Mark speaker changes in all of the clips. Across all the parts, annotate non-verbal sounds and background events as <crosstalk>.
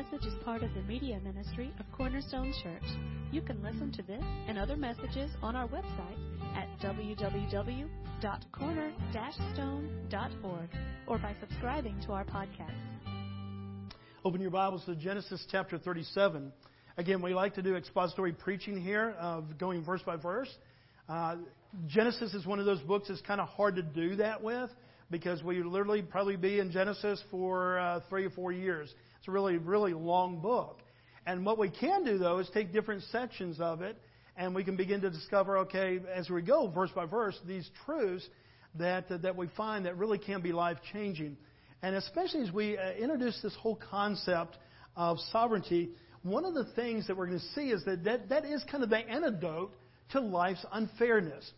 Speaker 1: message is part of the media ministry of Cornerstone Church. You can listen to this and other messages on our website at www.corner-stone.org or by subscribing to our podcast.
Speaker 2: Open your Bibles to Genesis chapter 37. Again, we like to do expository preaching here, of going verse by verse. Uh, Genesis is one of those books that's kind of hard to do that with because we literally probably be in Genesis for uh, three or four years. It's a really, really long book. And what we can do, though, is take different sections of it and we can begin to discover, okay, as we go verse by verse, these truths that, that we find that really can be life changing. And especially as we uh, introduce this whole concept of sovereignty, one of the things that we're going to see is that, that that is kind of the antidote to life's unfairness.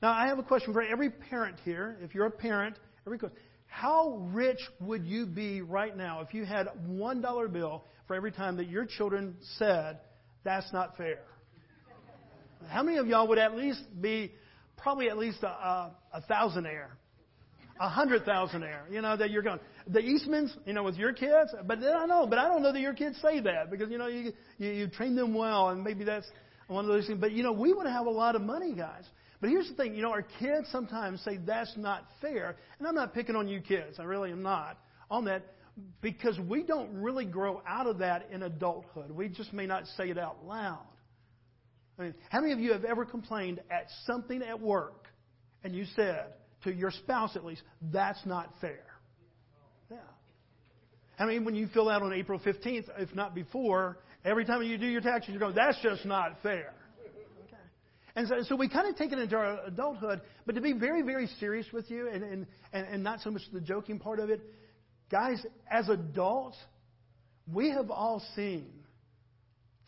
Speaker 2: Now, I have a question for every parent here. If you're a parent, every question. How rich would you be right now if you had one dollar bill for every time that your children said, "That's not fair"? How many of y'all would at least be probably at least a, a, a thousandaire, a hundred thousandaire? You know that you're going the Eastmans, you know, with your kids. But I know, but I don't know that your kids say that because you know you you, you train them well, and maybe that's one of those things. But you know, we would have a lot of money, guys. But here's the thing, you know, our kids sometimes say that's not fair. And I'm not picking on you kids. I really am not on that because we don't really grow out of that in adulthood. We just may not say it out loud. I mean, how many of you have ever complained at something at work and you said to your spouse at least, that's not fair? Yeah. I mean, when you fill out on April 15th, if not before, every time you do your taxes, you go, that's just not fair. And so, so we kind of take it into our adulthood, but to be very, very serious with you and, and, and not so much the joking part of it, guys, as adults, we have all seen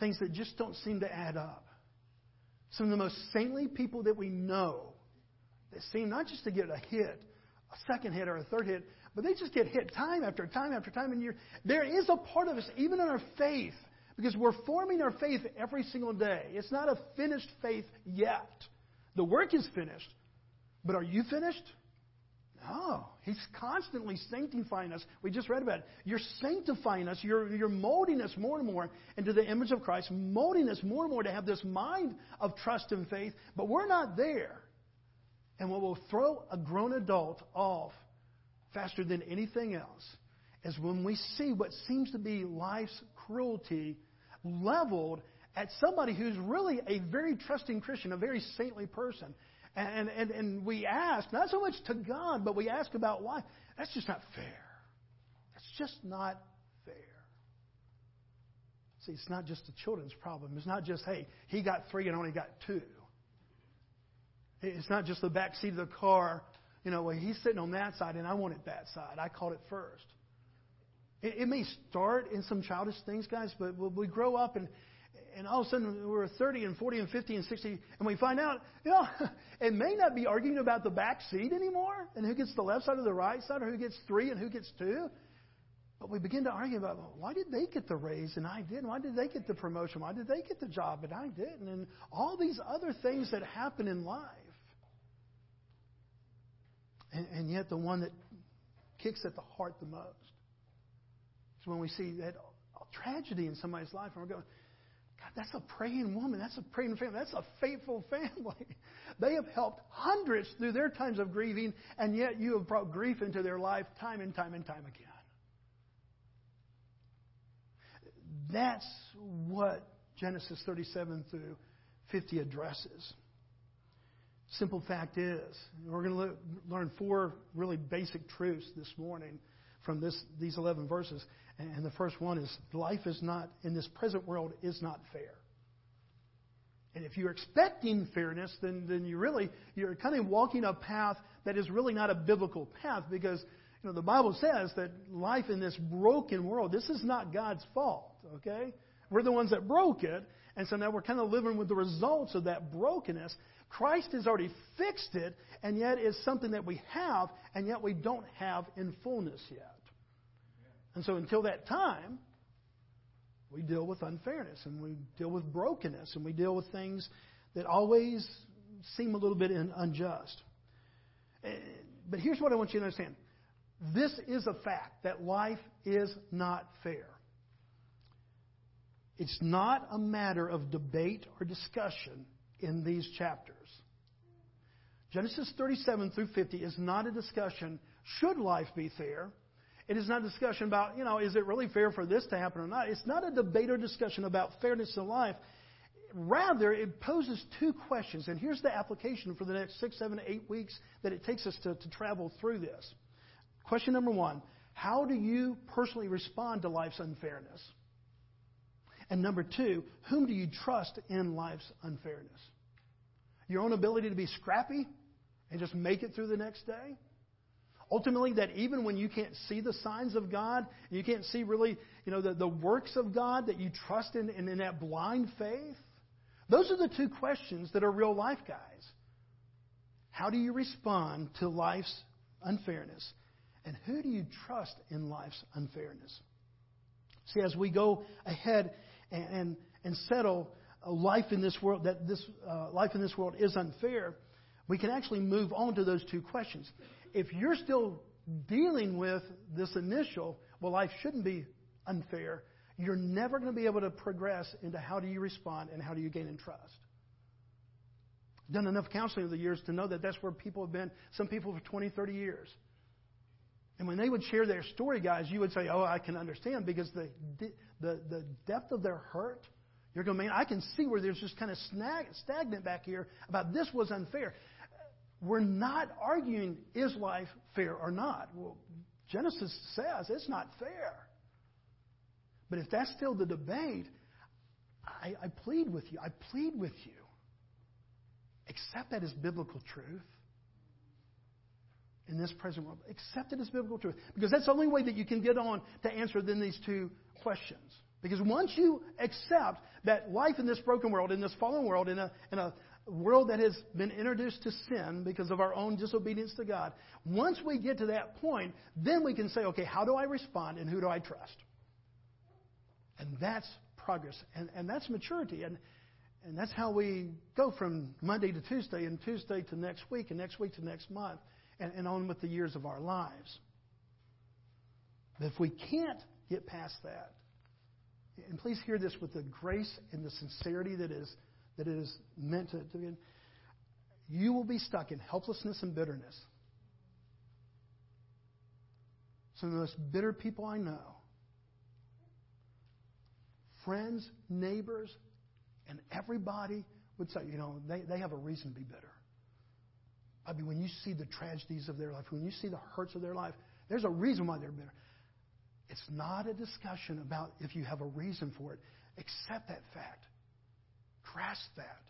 Speaker 2: things that just don't seem to add up. Some of the most saintly people that we know that seem not just to get a hit, a second hit or a third hit, but they just get hit time after time after time. And you, there is a part of us, even in our faith, because we're forming our faith every single day. It's not a finished faith yet. The work is finished. But are you finished? No. He's constantly sanctifying us. We just read about it. You're sanctifying us. You're, you're molding us more and more into the image of Christ, molding us more and more to have this mind of trust and faith. But we're not there. And what will throw a grown adult off faster than anything else is when we see what seems to be life's cruelty leveled at somebody who's really a very trusting Christian, a very saintly person. And, and, and we ask, not so much to God, but we ask about why. That's just not fair. That's just not fair. See, it's not just a children's problem. It's not just, hey, he got three and only got two. It's not just the back seat of the car. You know, well, he's sitting on that side and I wanted that side. I caught it first. It, it may start in some childish things, guys, but we grow up and and all of a sudden we're 30 and 40 and 50 and 60, and we find out, you know, <laughs> it may not be arguing about the back seat anymore and who gets the left side or the right side or who gets three and who gets two. But we begin to argue about well, why did they get the raise and I didn't? Why did they get the promotion? Why did they get the job and I didn't? And all these other things that happen in life. And, and yet the one that kicks at the heart the most is when we see that tragedy in somebody's life and we're going, God, that's a praying woman. That's a praying family. That's a faithful <laughs> family. They have helped hundreds through their times of grieving, and yet you have brought grief into their life time and time and time again. That's what Genesis 37 through 50 addresses. Simple fact is, we're going to learn four really basic truths this morning from this, these 11 verses. And the first one is life is not, in this present world, is not fair. And if you're expecting fairness, then, then you really, you're kind of walking a path that is really not a biblical path because, you know, the Bible says that life in this broken world, this is not God's fault, okay? We're the ones that broke it, and so now we're kind of living with the results of that brokenness. Christ has already fixed it, and yet it's something that we have, and yet we don't have in fullness yet. And so until that time, we deal with unfairness, and we deal with brokenness, and we deal with things that always seem a little bit unjust. But here's what I want you to understand this is a fact that life is not fair. It's not a matter of debate or discussion in these chapters. Genesis 37 through 50 is not a discussion, should life be fair? It is not a discussion about, you know, is it really fair for this to happen or not? It's not a debate or discussion about fairness in life. Rather, it poses two questions. And here's the application for the next six, seven, eight weeks that it takes us to, to travel through this. Question number one How do you personally respond to life's unfairness? And number two, whom do you trust in life's unfairness? Your own ability to be scrappy and just make it through the next day? Ultimately, that even when you can't see the signs of God, and you can't see really, you know, the, the works of God, that you trust in, in, in that blind faith? Those are the two questions that are real life, guys. How do you respond to life's unfairness? And who do you trust in life's unfairness? See, as we go ahead and, and, and settle life in this world, that this uh, life in this world is unfair, we can actually move on to those two questions if you're still dealing with this initial, well, life shouldn't be unfair, you're never going to be able to progress into how do you respond and how do you gain in trust. Done enough counseling over the years to know that that's where people have been, some people for 20, 30 years. And when they would share their story, guys, you would say, Oh, I can understand because the, the, the depth of their hurt, you're going, Man, I can see where there's just kind of snag, stagnant back here about this was unfair we're not arguing is life fair or not. Well, Genesis says it's not fair. But if that's still the debate, I, I plead with you. I plead with you. Accept that as biblical truth in this present world. Accept it as biblical truth. Because that's the only way that you can get on to answer then these two questions. Because once you accept that life in this broken world, in this fallen world, in a, in a world that has been introduced to sin because of our own disobedience to God, once we get to that point, then we can say, okay, how do I respond and who do I trust? And that's progress. And, and that's maturity. And, and that's how we go from Monday to Tuesday and Tuesday to next week and next week to next month and, and on with the years of our lives. But if we can't get past that, and please hear this with the grace and the sincerity that is that it is meant to, to be you will be stuck in helplessness and bitterness. Some of the most bitter people I know, friends, neighbors, and everybody would say, you know, they, they have a reason to be bitter. I mean, when you see the tragedies of their life, when you see the hurts of their life, there's a reason why they're bitter. It's not a discussion about if you have a reason for it. Accept that fact. Grasp that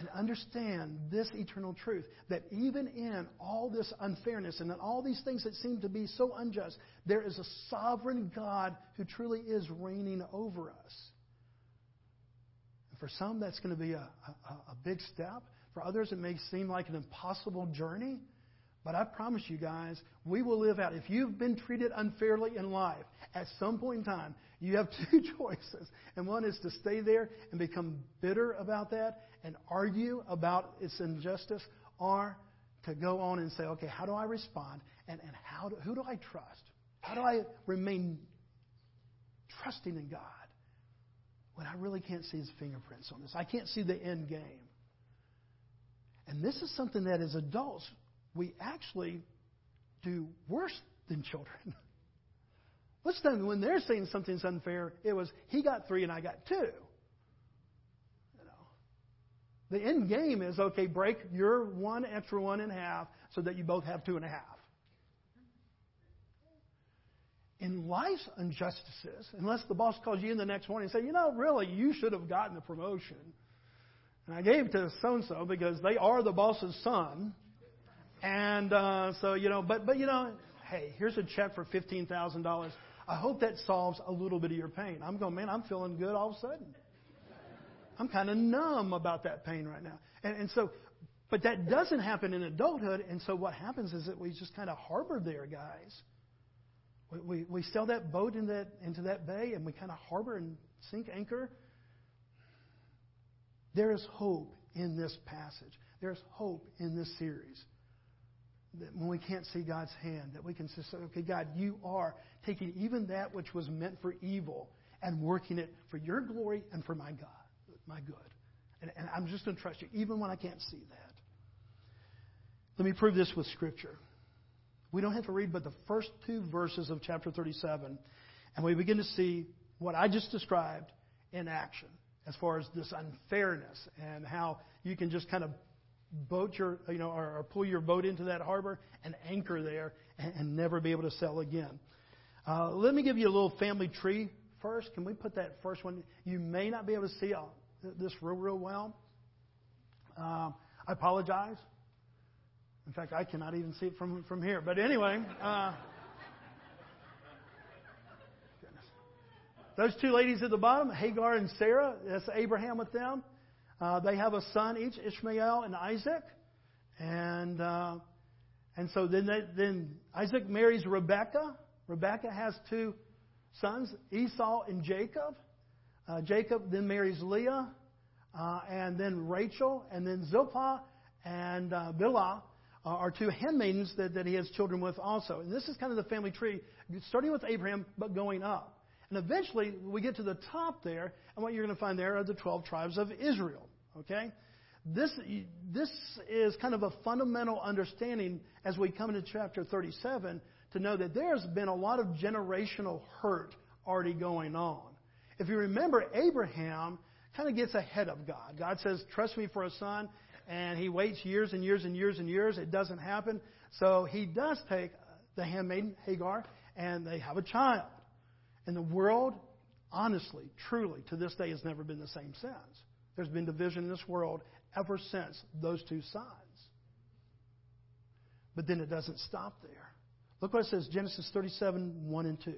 Speaker 2: and understand this eternal truth that even in all this unfairness and in all these things that seem to be so unjust, there is a sovereign God who truly is reigning over us. And for some, that's going to be a, a, a big step. For others, it may seem like an impossible journey. But I promise you guys, we will live out. If you've been treated unfairly in life, at some point in time, you have <laughs> two choices. And one is to stay there and become bitter about that and argue about its injustice, or to go on and say, okay, how do I respond? And, and how do, who do I trust? How do I remain trusting in God when I really can't see his fingerprints on this? I can't see the end game. And this is something that as adults, we actually do worse than children. <laughs> Most of the time, when they're saying something's unfair, it was, he got three and I got two. You know. The end game is, okay, break your one extra one in half so that you both have two and a half. In life's injustices, unless the boss calls you in the next morning and say, you know, really, you should have gotten the promotion. And I gave it to so and so because they are the boss's son. And uh, so, you know, but, but, you know, hey, here's a check for $15,000. I hope that solves a little bit of your pain. I'm going, man, I'm feeling good all of a sudden. I'm kind of numb about that pain right now. And, and so, but that doesn't happen in adulthood. And so what happens is that we just kind of harbor there, guys. We, we, we sail that boat that, into that bay and we kind of harbor and sink anchor. There is hope in this passage. There's hope in this series that when we can't see God's hand, that we can say, okay, God, you are taking even that which was meant for evil and working it for your glory and for my God, my good. And, and I'm just going to trust you, even when I can't see that. Let me prove this with Scripture. We don't have to read but the first two verses of chapter 37, and we begin to see what I just described in action as far as this unfairness and how you can just kind of boat your, you know, or, or pull your boat into that harbor and anchor there and, and never be able to sail again. Uh, let me give you a little family tree first. Can we put that first one? You may not be able to see uh, this real, real well. Um, I apologize. In fact, I cannot even see it from, from here. But anyway, uh, those two ladies at the bottom, Hagar and Sarah, that's Abraham with them. Uh, they have a son each, Ishmael and Isaac. And, uh, and so then, they, then Isaac marries Rebekah. Rebekah has two sons, Esau and Jacob. Uh, Jacob then marries Leah, uh, and then Rachel, and then Zilpah and uh, Bilhah are two handmaidens that, that he has children with also. And this is kind of the family tree, starting with Abraham, but going up. And eventually, we get to the top there, and what you're going to find there are the 12 tribes of Israel. Okay? This, this is kind of a fundamental understanding as we come into chapter 37 to know that there's been a lot of generational hurt already going on. If you remember, Abraham kind of gets ahead of God. God says, Trust me for a son and he waits years and years and years and years. It doesn't happen. So he does take the handmaiden, Hagar, and they have a child. And the world, honestly, truly, to this day has never been the same since. There's been division in this world ever since those two sons. But then it doesn't stop there. Look what it says Genesis 37 1 and 2.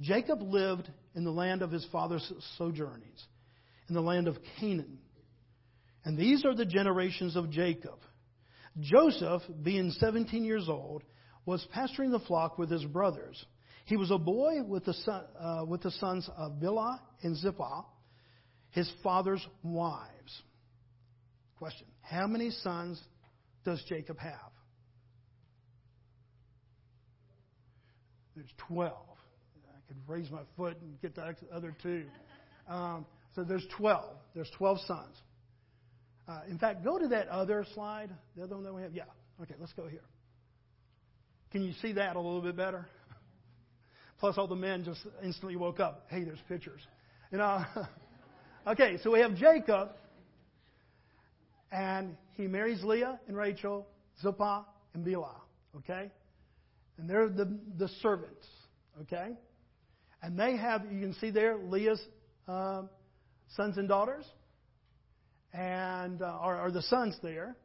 Speaker 2: Jacob lived in the land of his father's sojournings in the land of Canaan. And these are the generations of Jacob. Joseph, being 17 years old, was pasturing the flock with his brothers. He was a boy with the, son, uh, with the sons of Bilhah and Zilpah, his father's wives. Question How many sons does Jacob have? There's 12. I could raise my foot and get the other two. Um, so there's 12. There's 12 sons. Uh, in fact, go to that other slide, the other one that we have. Yeah. Okay, let's go here. Can you see that a little bit better? Plus, all the men just instantly woke up. Hey, there's pictures. You know. <laughs> okay, so we have Jacob, and he marries Leah and Rachel, Zilpah and Bilhah. Okay, and they're the the servants. Okay, and they have you can see there Leah's um, sons and daughters, and uh, are, are the sons there.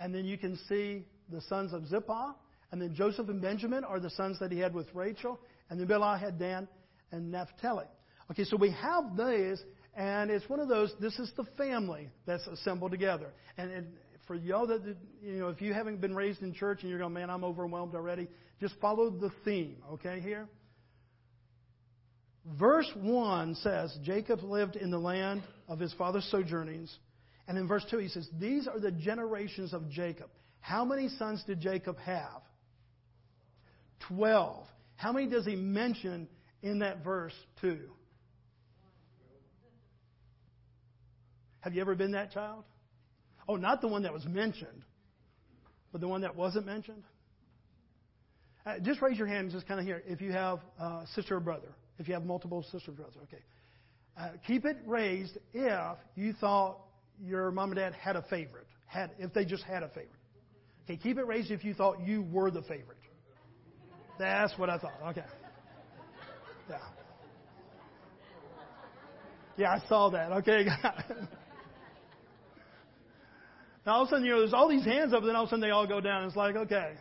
Speaker 2: And then you can see the sons of Zilpah, and then Joseph and Benjamin are the sons that he had with Rachel, and then Bilhah had Dan and Naphtali. Okay, so we have these, and it's one of those. This is the family that's assembled together. And, and for y'all that you know, if you haven't been raised in church and you're going, man, I'm overwhelmed already, just follow the theme. Okay, here. Verse 1 says, Jacob lived in the land of his father's sojournings. And in verse 2, he says, These are the generations of Jacob. How many sons did Jacob have? Twelve. How many does he mention in that verse 2? Have you ever been that child? Oh, not the one that was mentioned, but the one that wasn't mentioned? Uh, just raise your hand just kind of here if you have a sister or brother. If you have multiple sister or brothers, okay. Uh, keep it raised if you thought your mom and dad had a favorite. Had if they just had a favorite. Okay, keep it raised if you thought you were the favorite. That's what I thought. Okay. Yeah. Yeah, I saw that. Okay. <laughs> now all of a sudden, you know, there's all these hands up, and then all of a sudden they all go down. It's like, okay,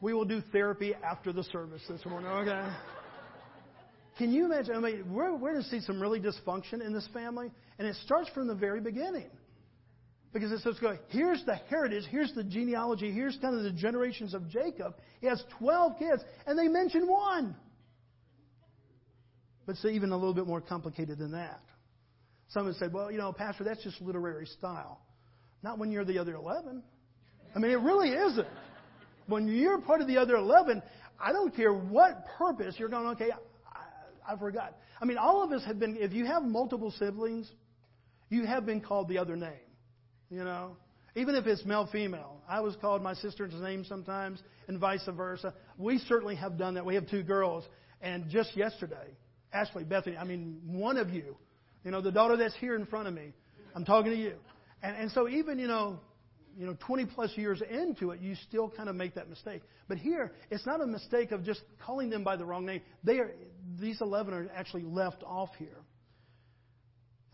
Speaker 2: we will do therapy after the service this morning. Okay. Can you imagine? I mean, we're, we're going to see some really dysfunction in this family, and it starts from the very beginning. Because it says, here's the heritage, here's the genealogy, here's kind of the generations of Jacob. He has 12 kids, and they mention one. But it's even a little bit more complicated than that. Some have said, well, you know, Pastor, that's just literary style. Not when you're the other 11. I mean, it really isn't. When you're part of the other 11, I don't care what purpose you're going, okay, I, I forgot. I mean, all of us have been, if you have multiple siblings, you have been called the other name. You know? Even if it's male, female. I was called my sister's name sometimes, and vice versa. We certainly have done that. We have two girls. And just yesterday, Ashley, Bethany, I mean, one of you, you know, the daughter that's here in front of me, I'm talking to you. And, and so even, you know, you know, 20 plus years into it, you still kind of make that mistake. But here, it's not a mistake of just calling them by the wrong name. They are, these 11 are actually left off here.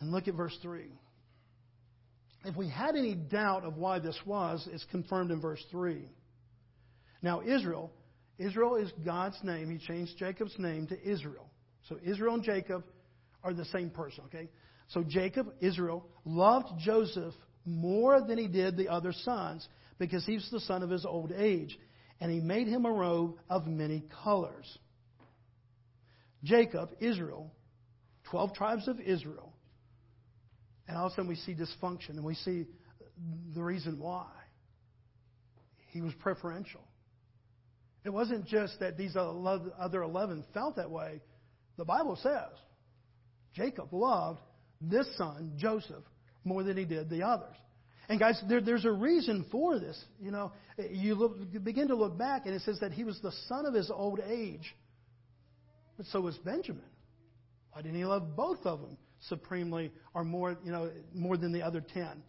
Speaker 2: And look at verse 3. If we had any doubt of why this was, it's confirmed in verse 3. Now, Israel, Israel is God's name. He changed Jacob's name to Israel. So Israel and Jacob are the same person, okay? So Jacob, Israel, loved Joseph more than he did the other sons because he was the son of his old age. And he made him a robe of many colors. Jacob, Israel, 12 tribes of Israel. And all of a sudden we see dysfunction and we see the reason why. He was preferential. It wasn't just that these other 11 felt that way. The Bible says Jacob loved this son, Joseph, more than he did the others. And guys, there, there's a reason for this. You know, you look, begin to look back, and it says that he was the son of his old age. But so was Benjamin. Why didn't he love both of them supremely, or more, you know, more than the other ten?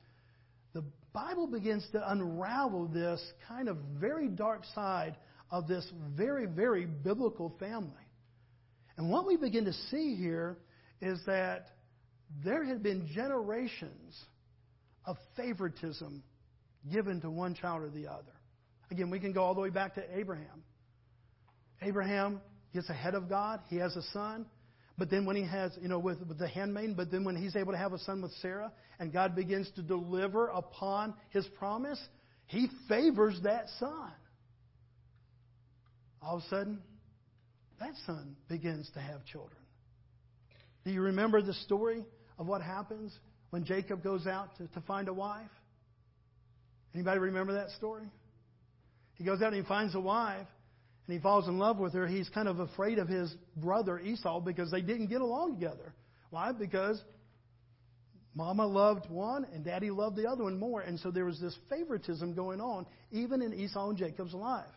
Speaker 2: The Bible begins to unravel this kind of very dark side of this very, very biblical family. And what we begin to see here is that there had been generations of favoritism given to one child or the other. Again, we can go all the way back to Abraham. Abraham gets ahead of God. He has a son. But then when he has, you know, with, with the handmaiden, but then when he's able to have a son with Sarah, and God begins to deliver upon his promise, he favors that son. All of a sudden, that son begins to have children. Do you remember the story of what happens when Jacob goes out to, to find a wife? Anybody remember that story? He goes out and he finds a wife and he falls in love with her. He's kind of afraid of his brother Esau because they didn't get along together. Why? Because Mama loved one and Daddy loved the other one more. And so there was this favoritism going on even in Esau and Jacob's life.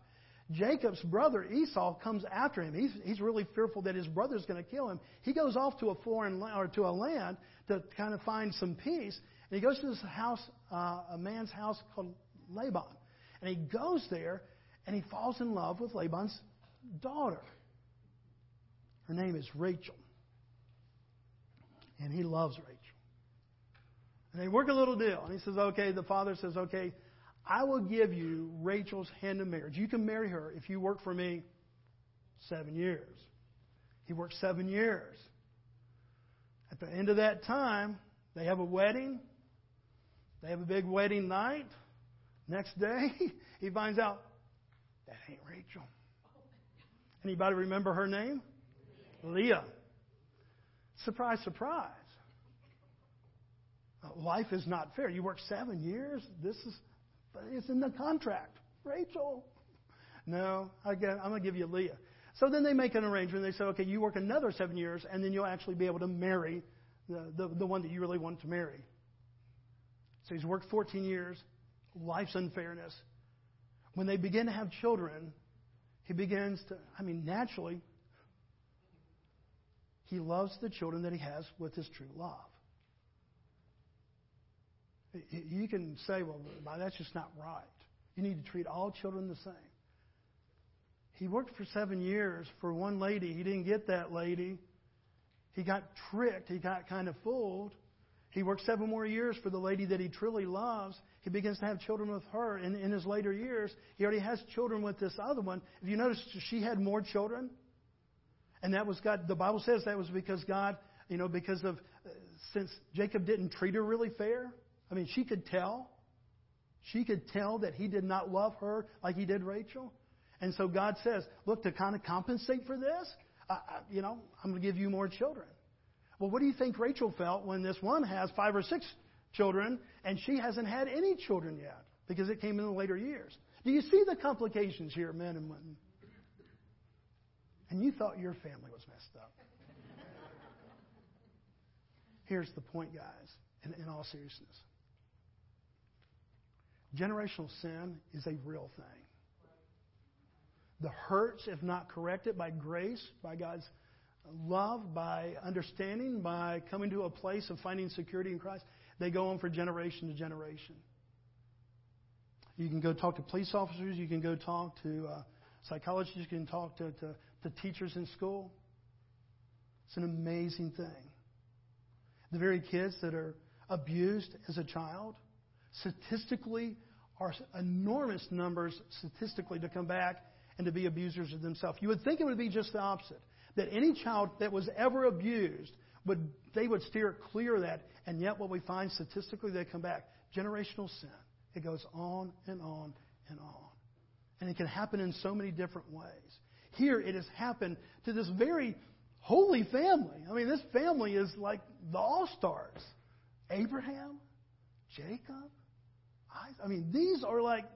Speaker 2: Jacob's brother Esau comes after him. He's, he's really fearful that his brother's going to kill him. He goes off to a foreign land, or to a land to kind of find some peace. And he goes to this house, uh, a man's house called Laban. And he goes there and he falls in love with Laban's daughter. Her name is Rachel. And he loves Rachel. And they work a little deal. And he says, okay, the father says, okay, I will give you Rachel's hand in marriage. You can marry her if you work for me seven years. He worked seven years. At the end of that time, they have a wedding. They have a big wedding night. Next day, <laughs> he finds out that ain't Rachel. Anybody remember her name? Leah. Surprise, surprise. Uh, life is not fair. You work seven years. This is but it's in the contract. Rachel. No, again, I'm going to give you Leah. So then they make an arrangement. They say, okay, you work another seven years, and then you'll actually be able to marry the, the, the one that you really want to marry. So he's worked 14 years. Life's unfairness. When they begin to have children, he begins to, I mean, naturally, he loves the children that he has with his true love. You can say, well, that's just not right. You need to treat all children the same. He worked for seven years for one lady. He didn't get that lady. He got tricked. He got kind of fooled. He works seven more years for the lady that he truly loves. He begins to have children with her. In, in his later years, he already has children with this other one. If you notice, she had more children. And that was God. The Bible says that was because God, you know, because of, uh, since Jacob didn't treat her really fair, I mean, she could tell. She could tell that he did not love her like he did Rachel. And so God says, look, to kind of compensate for this, I, I, you know, I'm going to give you more children. Well, what do you think Rachel felt when this one has five or six children and she hasn't had any children yet because it came in the later years? Do you see the complications here, men and women? and you thought your family was messed up. <laughs> Here's the point, guys, in, in all seriousness generational sin is a real thing. The hurts, if not corrected by grace, by God's love, by understanding, by coming to a place of finding security in Christ, they go on for generation to generation. You can go talk to police officers, you can go talk to uh, psychologists, you can talk to, to, to teachers in school. It's an amazing thing. The very kids that are abused as a child, statistically, are enormous numbers statistically to come back and to be abusers of themselves. You would think it would be just the opposite. That any child that was ever abused would they would steer clear of that, and yet what we find statistically they come back. Generational sin. It goes on and on and on. And it can happen in so many different ways. Here it has happened to this very holy family. I mean, this family is like the all stars Abraham, Jacob, Isaac. I mean, these are like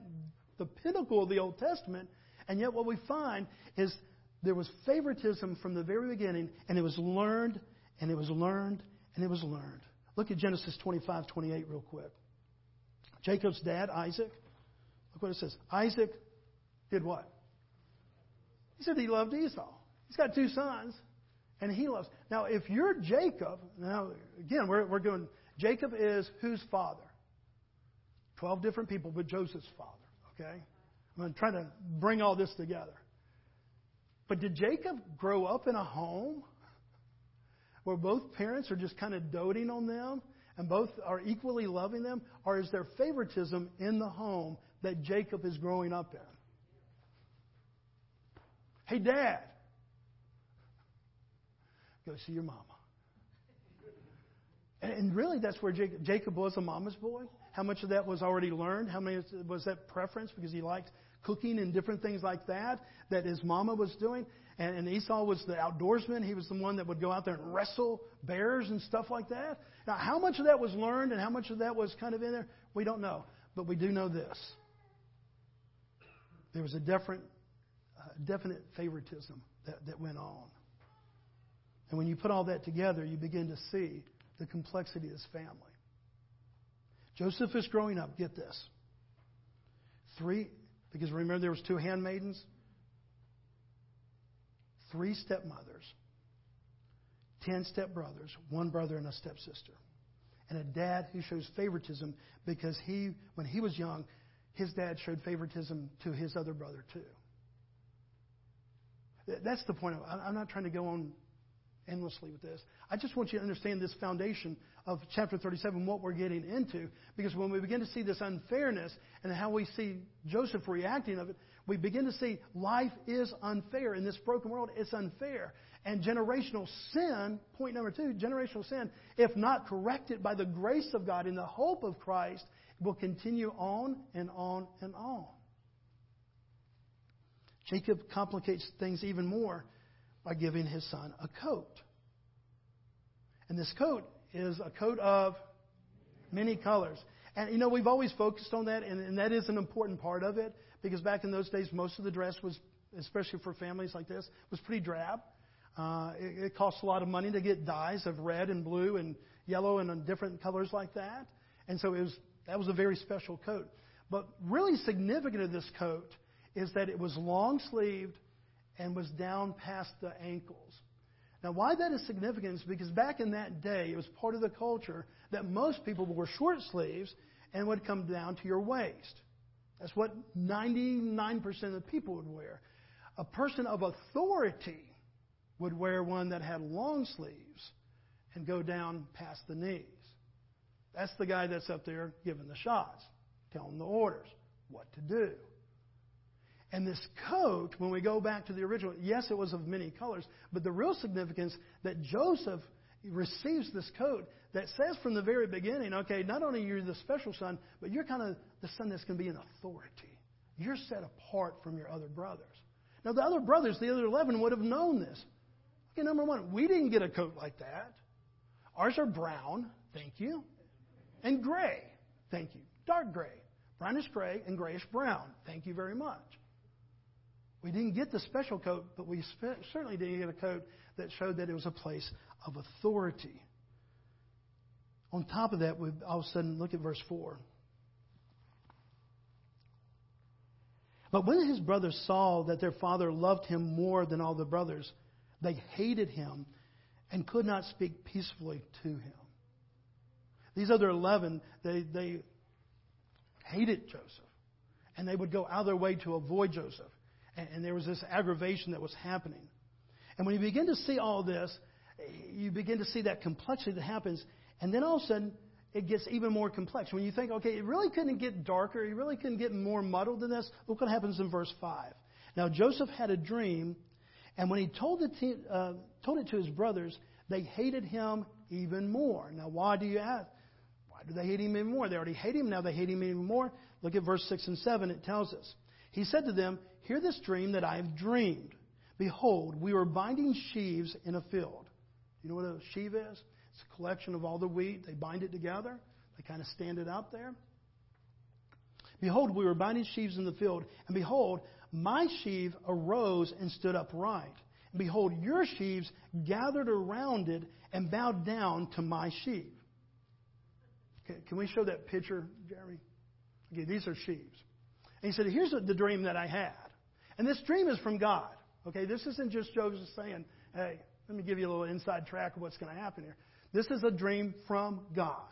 Speaker 2: the pinnacle of the Old Testament. And yet, what we find is there was favoritism from the very beginning, and it was learned, and it was learned, and it was learned. Look at Genesis 25, 28 real quick. Jacob's dad, Isaac, look what it says. Isaac did what? He said he loved Esau. He's got two sons, and he loves. Now, if you're Jacob, now again, we're, we're going, Jacob is whose father? Twelve different people, but Joseph's father, okay? I'm trying to bring all this together. But did Jacob grow up in a home where both parents are just kind of doting on them and both are equally loving them? Or is there favoritism in the home that Jacob is growing up in? Hey, Dad, go see your mama. And really, that's where Jacob, was a mama's boy. How much of that was already learned? How many was that preference because he liked cooking and different things like that that his mama was doing. And, and Esau was the outdoorsman. He was the one that would go out there and wrestle bears and stuff like that. Now, how much of that was learned and how much of that was kind of in there, we don't know. But we do know this. There was a different, uh, definite favoritism that, that went on. And when you put all that together, you begin to see the complexity of this family. Joseph is growing up. Get this. Three, because remember, there was two handmaidens, three stepmothers, ten stepbrothers, one brother and a stepsister, and a dad who shows favoritism because he, when he was young, his dad showed favoritism to his other brother too. That's the point. Of, I'm not trying to go on endlessly with this. I just want you to understand this foundation of chapter 37, what we're getting into, because when we begin to see this unfairness and how we see Joseph reacting of it, we begin to see life is unfair. In this broken world, it's unfair. And generational sin, point number two, generational sin, if not corrected by the grace of God in the hope of Christ, will continue on and on and on. Jacob complicates things even more by giving his son a coat. And this coat is a coat of many colors. And you know, we've always focused on that, and, and that is an important part of it because back in those days, most of the dress was, especially for families like this, was pretty drab. Uh, it, it costs a lot of money to get dyes of red and blue and yellow and different colors like that. And so it was, that was a very special coat. But really significant of this coat is that it was long sleeved and was down past the ankles. Now, why that is significant is because back in that day, it was part of the culture that most people wore short sleeves and would come down to your waist. That's what 99% of the people would wear. A person of authority would wear one that had long sleeves and go down past the knees. That's the guy that's up there giving the shots, telling the orders what to do. And this coat, when we go back to the original, yes, it was of many colors, but the real significance that Joseph receives this coat that says from the very beginning, okay, not only you're you the special son, but you're kind of the son that's going to be in authority. You're set apart from your other brothers. Now, the other brothers, the other 11, would have known this. Okay, number one, we didn't get a coat like that. Ours are brown, thank you, and gray, thank you. Dark gray. Brownish gray and grayish brown, thank you very much. We didn't get the special coat, but we certainly didn't get a coat that showed that it was a place of authority. On top of that, we all of a sudden look at verse 4. But when his brothers saw that their father loved him more than all the brothers, they hated him and could not speak peacefully to him. These other 11, they, they hated Joseph. And they would go out of their way to avoid Joseph. And, there was this aggravation that was happening. And when you begin to see all this, you begin to see that complexity that happens. And then all of a sudden, it gets even more complex. When you think, okay, it really couldn't get darker, it really couldn't get more muddled than this, look what happens in verse 5. Now, Joseph had a dream, and when he told it to, uh, told it to his brothers, they hated him even more. Now, why do you ask? Why do they hate him even more? They already hate him, now they hate him even more. Look at verse 6 and 7, it tells us. He said to them, Hear this dream that I have dreamed. Behold, we were binding sheaves in a field. You know what a sheaf is? It's a collection of all the wheat. They bind it together. They kind of stand it out there. Behold, we were binding sheaves in the field, and behold, my sheaf arose and stood upright. And behold, your sheaves gathered around it and bowed down to my sheaf. Can we show that picture, Jeremy? Okay, these are sheaves. And he said, Here's the dream that I had. And this dream is from God. Okay, this isn't just Joseph saying, Hey, let me give you a little inside track of what's going to happen here. This is a dream from God.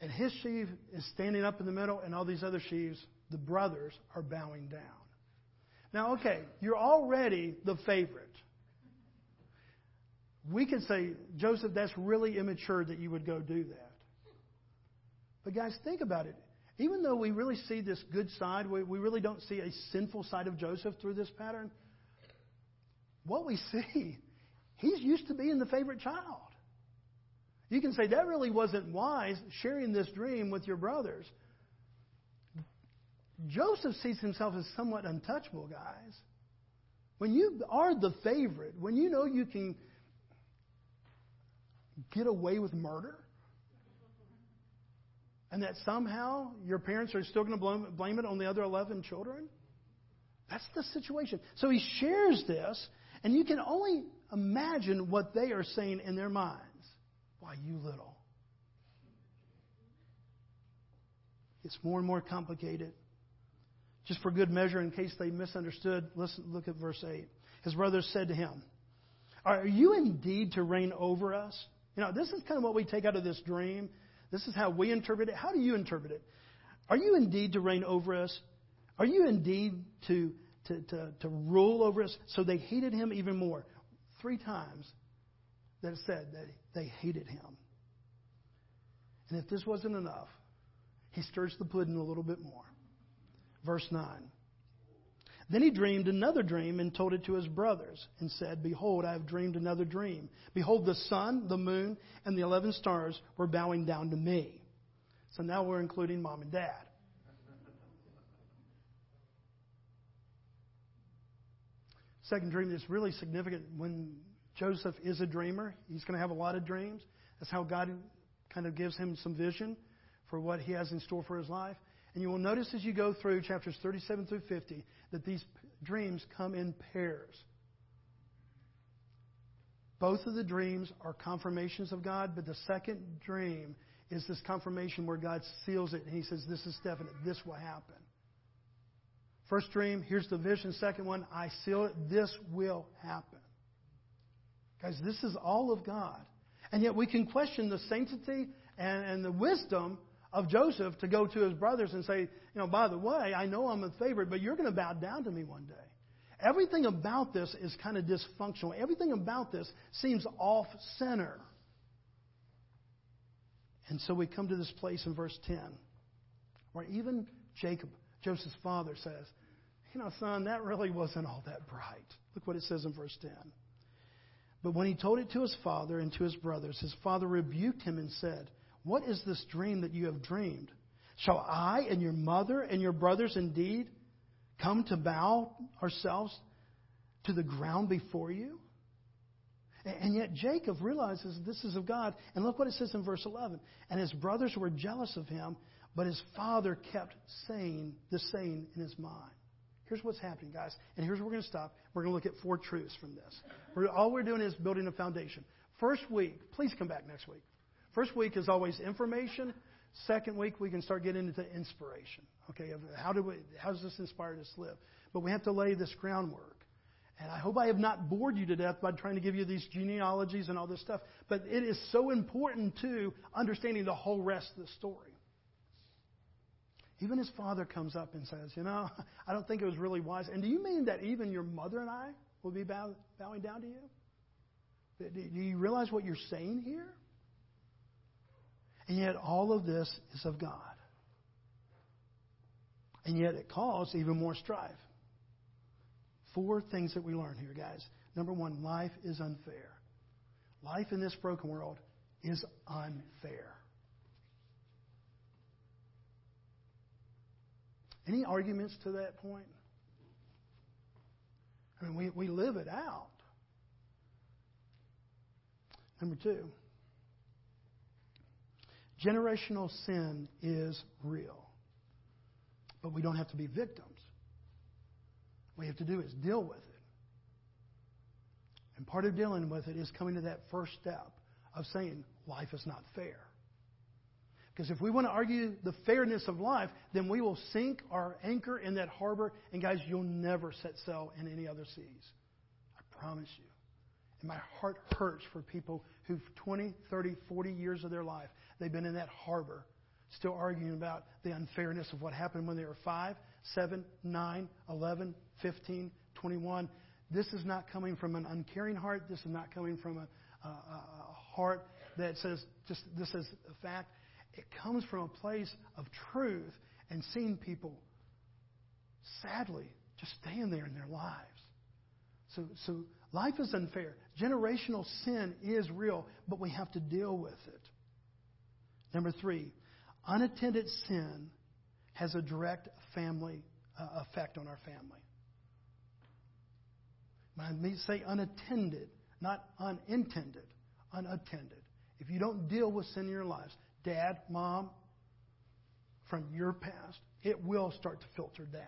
Speaker 2: And his sheaf is standing up in the middle, and all these other sheaves, the brothers, are bowing down. Now, okay, you're already the favorite. We could say, Joseph, that's really immature that you would go do that. But, guys, think about it. Even though we really see this good side, we, we really don't see a sinful side of Joseph through this pattern. What we <laughs> see He's used to being the favorite child. You can say that really wasn't wise sharing this dream with your brothers. Joseph sees himself as somewhat untouchable, guys. When you are the favorite, when you know you can get away with murder, and that somehow your parents are still going to blame it on the other 11 children, that's the situation. So he shares this, and you can only imagine what they are saying in their minds. Why, you little. It's more and more complicated. Just for good measure, in case they misunderstood, listen, look at verse 8. His brothers said to him, Are you indeed to reign over us? You know, this is kind of what we take out of this dream. This is how we interpret it. How do you interpret it? Are you indeed to reign over us? Are you indeed to, to, to, to rule over us? So they hated him even more three times that it said that they hated him. And if this wasn't enough, he stirs the pudding a little bit more. Verse 9. Then he dreamed another dream and told it to his brothers and said, Behold, I have dreamed another dream. Behold, the sun, the moon, and the eleven stars were bowing down to me. So now we're including mom and dad. Second dream is really significant. When Joseph is a dreamer, he's going to have a lot of dreams. That's how God kind of gives him some vision for what he has in store for his life. And you will notice as you go through chapters 37 through 50 that these dreams come in pairs. Both of the dreams are confirmations of God, but the second dream is this confirmation where God seals it and he says, This is definite. This will happen. First dream, here's the vision. Second one, I seal it. This will happen. Guys, this is all of God. And yet we can question the sanctity and, and the wisdom of Joseph to go to his brothers and say, you know, by the way, I know I'm a favorite, but you're going to bow down to me one day. Everything about this is kind of dysfunctional. Everything about this seems off center. And so we come to this place in verse 10 where even Jacob Joseph's father says, You know, son, that really wasn't all that bright. Look what it says in verse 10. But when he told it to his father and to his brothers, his father rebuked him and said, What is this dream that you have dreamed? Shall I and your mother and your brothers indeed come to bow ourselves to the ground before you? And yet Jacob realizes this is of God. And look what it says in verse 11. And his brothers were jealous of him but his father kept saying the saying in his mind. Here's what's happening, guys. And here's where we're going to stop. We're going to look at four truths from this. All we're doing is building a foundation. First week, please come back next week. First week is always information. Second week, we can start getting into inspiration. Okay, how, do we, how does this inspire us to live? But we have to lay this groundwork. And I hope I have not bored you to death by trying to give you these genealogies and all this stuff. But it is so important to understanding the whole rest of the story. Even his father comes up and says, You know, <laughs> I don't think it was really wise. And do you mean that even your mother and I will be bow, bowing down to you? Do you realize what you're saying here? And yet, all of this is of God. And yet, it caused even more strife. Four things that we learn here, guys. Number one, life is unfair. Life in this broken world is unfair. Any arguments to that point? I mean, we, we live it out. Number two, generational sin is real. But we don't have to be victims. What we have to do is deal with it. And part of dealing with it is coming to that first step of saying, life is not fair. Because if we want to argue the fairness of life, then we will sink our anchor in that harbor. And guys, you'll never set sail in any other seas. I promise you. And my heart hurts for people who've 20, 30, 40 years of their life, they've been in that harbor, still arguing about the unfairness of what happened when they were 5, 7, 9, 11, 15, 21. This is not coming from an uncaring heart. This is not coming from a, a, a heart that says, just this is a fact. It comes from a place of truth and seeing people, sadly, just staying there in their lives. So, so life is unfair. Generational sin is real, but we have to deal with it. Number three, unattended sin has a direct family uh, effect on our family. When I say unattended, not unintended, unattended. If you don't deal with sin in your lives, dad, mom, from your past, it will start to filter down.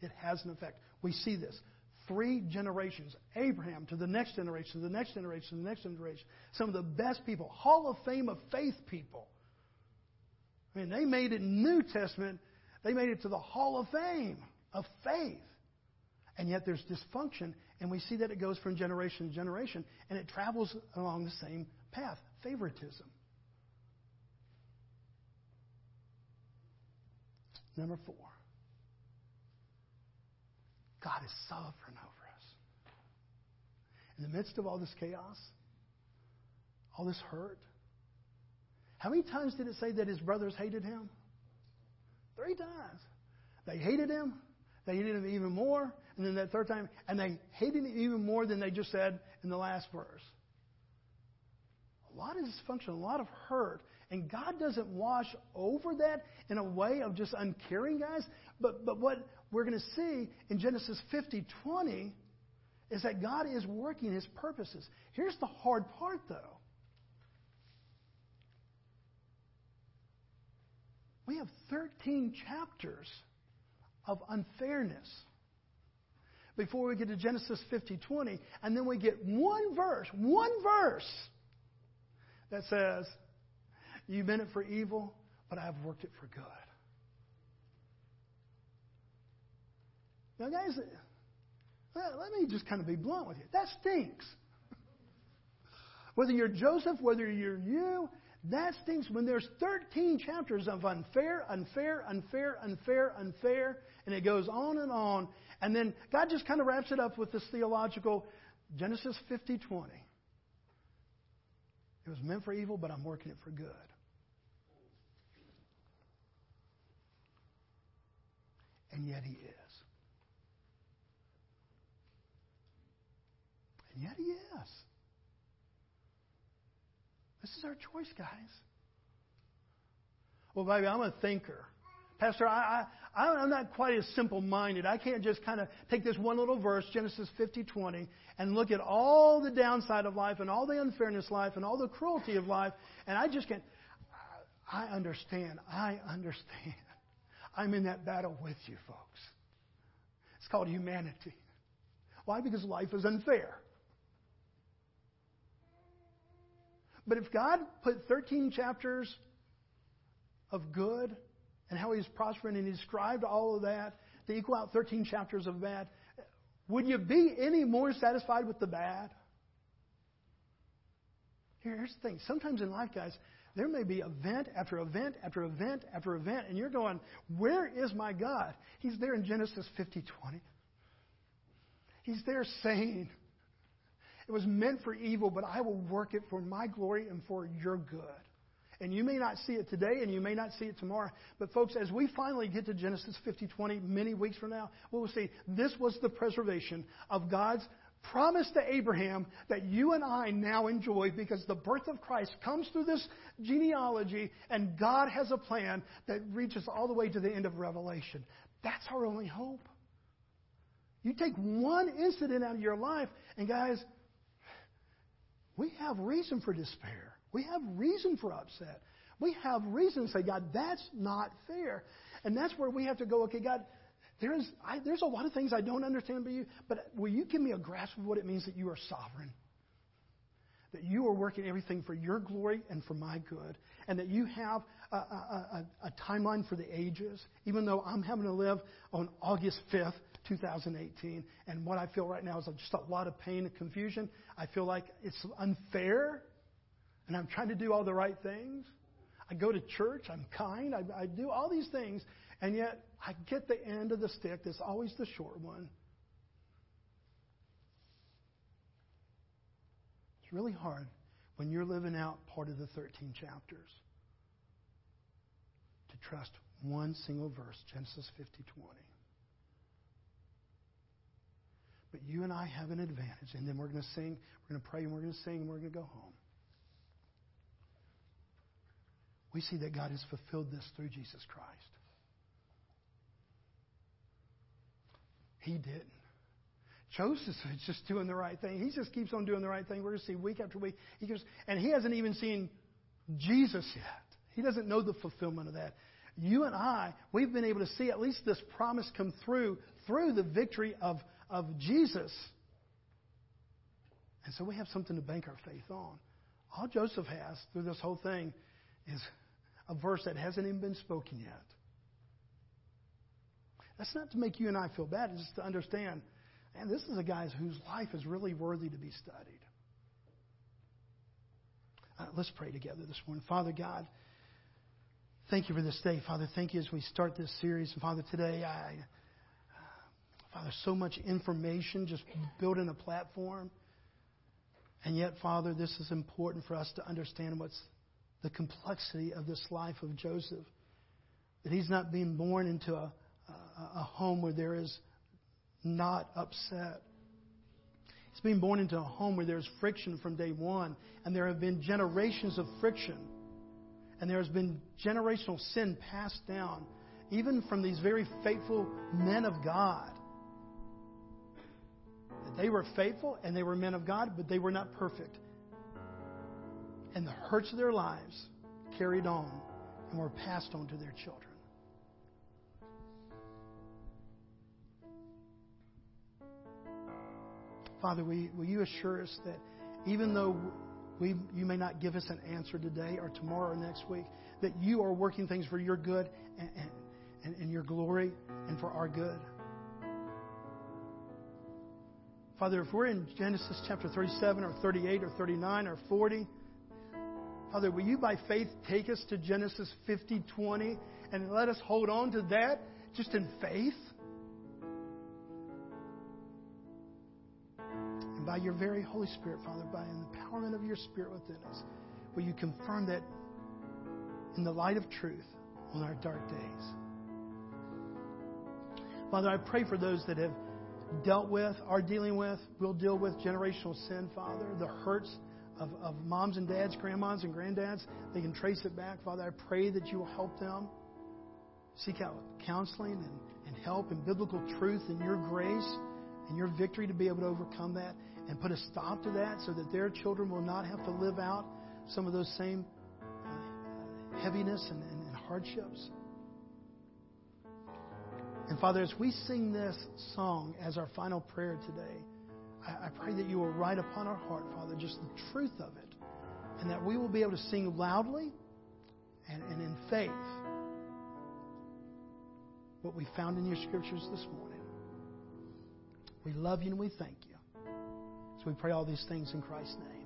Speaker 2: It has an effect. We see this. Three generations, Abraham to the next generation, to the next generation, to the next generation. Some of the best people, Hall of Fame of faith people. Mean, they made it New Testament, they made it to the Hall of Fame of faith. And yet there's dysfunction, and we see that it goes from generation to generation, and it travels along the same path favoritism. Number four, God is sovereign over us. In the midst of all this chaos, all this hurt, how many times did it say that his brothers hated him? Three times. They hated him, they hated him even more, and then that third time, and they hated him even more than they just said in the last verse. A lot of dysfunction, a lot of hurt, and God doesn't wash over that in a way of just uncaring, guys. But, but what we're going to see in Genesis 50 20 is that God is working his purposes. Here's the hard part, though. We have 13 chapters of unfairness before we get to Genesis 50 20, and then we get one verse, one verse that says, you meant it for evil, but I have worked it for good. Now, guys, let me just kind of be blunt with you. That stinks. Whether you're Joseph, whether you're you, that stinks when there's 13 chapters of unfair, unfair, unfair, unfair, unfair, and it goes on and on. And then God just kind of wraps it up with this theological Genesis 50 20. It was meant for evil, but I'm working it for good. And yet he is. And yet he is. This is our choice, guys. Well, baby, I'm a thinker. Pastor, I, I, I'm not quite as simple minded. I can't just kind of take this one little verse, Genesis 50 20, and look at all the downside of life and all the unfairness of life and all the cruelty of life, and I just can't. I understand. I understand. I'm in that battle with you, folks. It's called humanity. Why? Because life is unfair. But if God put 13 chapters of good and how He's prospering and He described all of that to equal out 13 chapters of bad, would you be any more satisfied with the bad? Here's the thing. Sometimes in life, guys, there may be event after event after event after event, and you're going, Where is my God? He's there in Genesis 50 20. He's there saying, It was meant for evil, but I will work it for my glory and for your good. And you may not see it today and you may not see it tomorrow. But folks, as we finally get to Genesis 50, 20, many weeks from now, we'll see this was the preservation of God's promise to Abraham that you and I now enjoy because the birth of Christ comes through this genealogy and God has a plan that reaches all the way to the end of Revelation. That's our only hope. You take one incident out of your life, and guys, we have reason for despair. We have reason for upset. We have reason to say, God, that's not fair. And that's where we have to go, okay, God, there is, I, there's a lot of things I don't understand about you, but will you give me a grasp of what it means that you are sovereign? That you are working everything for your glory and for my good, and that you have a, a, a, a timeline for the ages, even though I'm having to live on August 5th, 2018, and what I feel right now is just a lot of pain and confusion. I feel like it's unfair and I'm trying to do all the right things. I go to church, I'm kind, I, I do all these things, and yet I get the end of the stick that's always the short one. It's really hard when you're living out part of the 13 chapters to trust one single verse, Genesis 50 20. But you and I have an advantage, and then we're going to sing, we're going to pray, and we're going to sing, and we're going to go home. we see that God has fulfilled this through Jesus Christ. He didn't. Joseph is just doing the right thing. He just keeps on doing the right thing. We're going to see week after week. He goes, and he hasn't even seen Jesus yet. He doesn't know the fulfillment of that. You and I, we've been able to see at least this promise come through through the victory of, of Jesus. And so we have something to bank our faith on. All Joseph has through this whole thing is a verse that hasn't even been spoken yet. That's not to make you and I feel bad, it's just to understand, and this is a guy whose life is really worthy to be studied. Uh, let's pray together this morning. Father God, thank you for this day. Father, thank you as we start this series. And Father, today, I, Father, so much information just building a platform. And yet, Father, this is important for us to understand what's the complexity of this life of Joseph. That he's not being born into a, a, a home where there is not upset. He's being born into a home where there's friction from day one, and there have been generations of friction. And there has been generational sin passed down, even from these very faithful men of God. They were faithful and they were men of God, but they were not perfect and the hurts of their lives carried on and were passed on to their children. Father, will you assure us that even though we, you may not give us an answer today or tomorrow or next week, that you are working things for your good and, and, and your glory and for our good? Father, if we're in Genesis chapter 37 or 38 or 39 or 40, Father, will you by faith take us to Genesis 50 20 and let us hold on to that just in faith? And by your very Holy Spirit, Father, by the empowerment of your Spirit within us, will you confirm that in the light of truth on our dark days? Father, I pray for those that have dealt with, are dealing with, will deal with generational sin, Father, the hurts of, of moms and dads, grandmas and granddads. They can trace it back. Father, I pray that you will help them seek out counseling and, and help and biblical truth and your grace and your victory to be able to overcome that and put a stop to that so that their children will not have to live out some of those same uh, heaviness and, and, and hardships. And Father, as we sing this song as our final prayer today, I, I pray that you will write upon our heart, Father, just the truth of it, and that we will be able to sing loudly and, and in faith what we found in your scriptures this morning. We love you and we thank you. So we pray all these things in Christ's name.